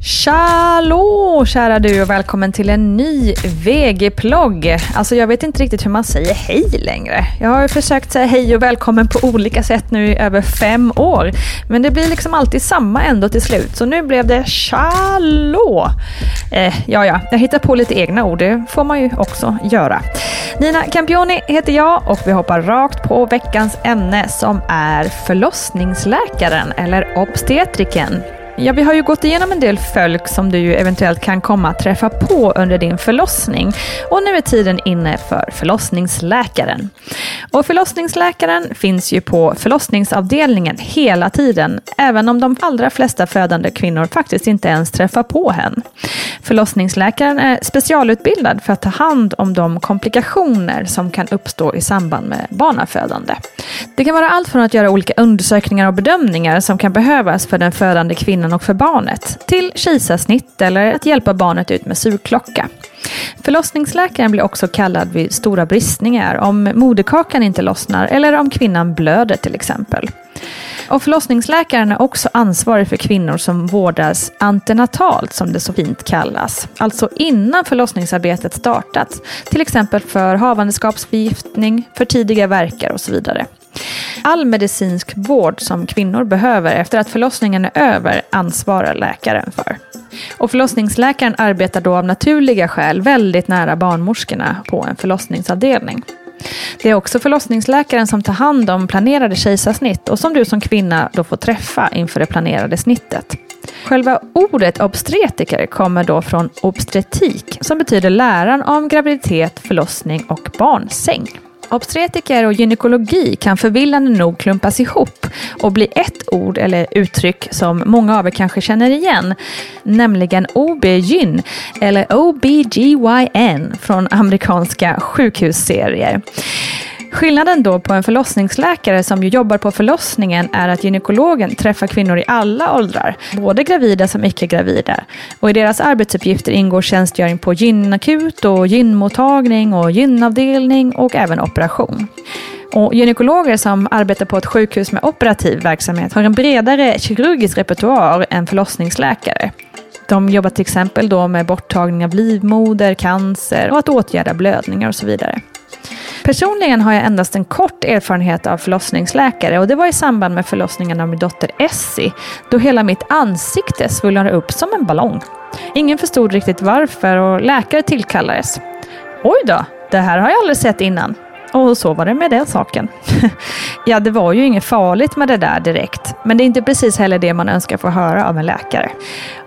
Hallå kära du och välkommen till en ny VG-plogg. Alltså jag vet inte riktigt hur man säger hej längre. Jag har ju försökt säga hej och välkommen på olika sätt nu i över fem år. Men det blir liksom alltid samma ändå till slut. Så nu blev det shalom. Eh, ja, ja, jag hittar på lite egna ord. Det får man ju också göra. Nina Campioni heter jag och vi hoppar rakt på veckans ämne som är förlossningsläkaren eller obstetriken. Ja, vi har ju gått igenom en del folk som du ju eventuellt kan komma att träffa på under din förlossning. Och nu är tiden inne för förlossningsläkaren. Och förlossningsläkaren finns ju på förlossningsavdelningen hela tiden, även om de allra flesta födande kvinnor faktiskt inte ens träffar på henne. Förlossningsläkaren är specialutbildad för att ta hand om de komplikationer som kan uppstå i samband med barnafödande. Det kan vara allt från att göra olika undersökningar och bedömningar som kan behövas för den födande kvinnan och för barnet, till kejsarsnitt eller att hjälpa barnet ut med surklocka. Förlossningsläkaren blir också kallad vid stora bristningar om moderkakan inte lossnar eller om kvinnan blöder till exempel. Och förlossningsläkaren är också ansvarig för kvinnor som vårdas antenatalt som det så fint kallas. Alltså innan förlossningsarbetet startat. Till exempel för havandeskapsförgiftning, för tidiga verkar och så vidare. All medicinsk vård som kvinnor behöver efter att förlossningen är över ansvarar läkaren för. Och förlossningsläkaren arbetar då av naturliga skäl väldigt nära barnmorskorna på en förlossningsavdelning. Det är också förlossningsläkaren som tar hand om planerade kejsarsnitt och som du som kvinna då får träffa inför det planerade snittet. Själva ordet obstetriker kommer då från obstetrik som betyder läran om graviditet, förlossning och barnsäng. Obstetriker och gynekologi kan förvillande nog klumpas ihop och bli ett ord eller uttryck som många av er kanske känner igen, nämligen OB-gyn eller OBGYN från amerikanska sjukhusserier. Skillnaden då på en förlossningsläkare som ju jobbar på förlossningen är att gynekologen träffar kvinnor i alla åldrar, både gravida som icke-gravida. Och i deras arbetsuppgifter ingår tjänstgöring på gynakut och gynmottagning och gynavdelning och även operation. Och gynekologer som arbetar på ett sjukhus med operativ verksamhet har en bredare kirurgisk repertoar än förlossningsläkare. De jobbar till exempel då med borttagning av livmoder, cancer och att åtgärda blödningar och så vidare. Personligen har jag endast en kort erfarenhet av förlossningsläkare och det var i samband med förlossningen av min dotter Essie, då hela mitt ansikte svullnade upp som en ballong. Ingen förstod riktigt varför och läkare tillkallades. Oj då, det här har jag aldrig sett innan. Och så var det med den saken. ja, det var ju inget farligt med det där direkt, men det är inte precis heller det man önskar få höra av en läkare.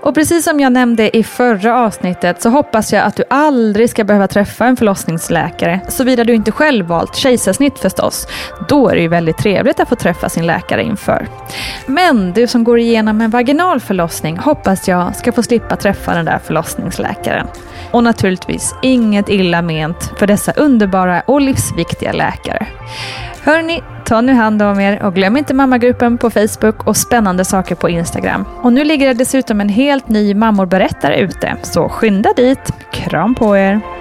Och precis som jag nämnde i förra avsnittet så hoppas jag att du aldrig ska behöva träffa en förlossningsläkare, såvida du inte själv valt kejsarsnitt förstås. Då är det ju väldigt trevligt att få träffa sin läkare inför. Men du som går igenom en vaginal förlossning hoppas jag ska få slippa träffa den där förlossningsläkaren. Och naturligtvis inget illa ment för dessa underbara och livsviktiga läkare. Hörni, ta nu hand om er och glöm inte mammagruppen på Facebook och spännande saker på Instagram. Och nu ligger det dessutom en helt ny mammor berättar ute, så skynda dit. Kram på er!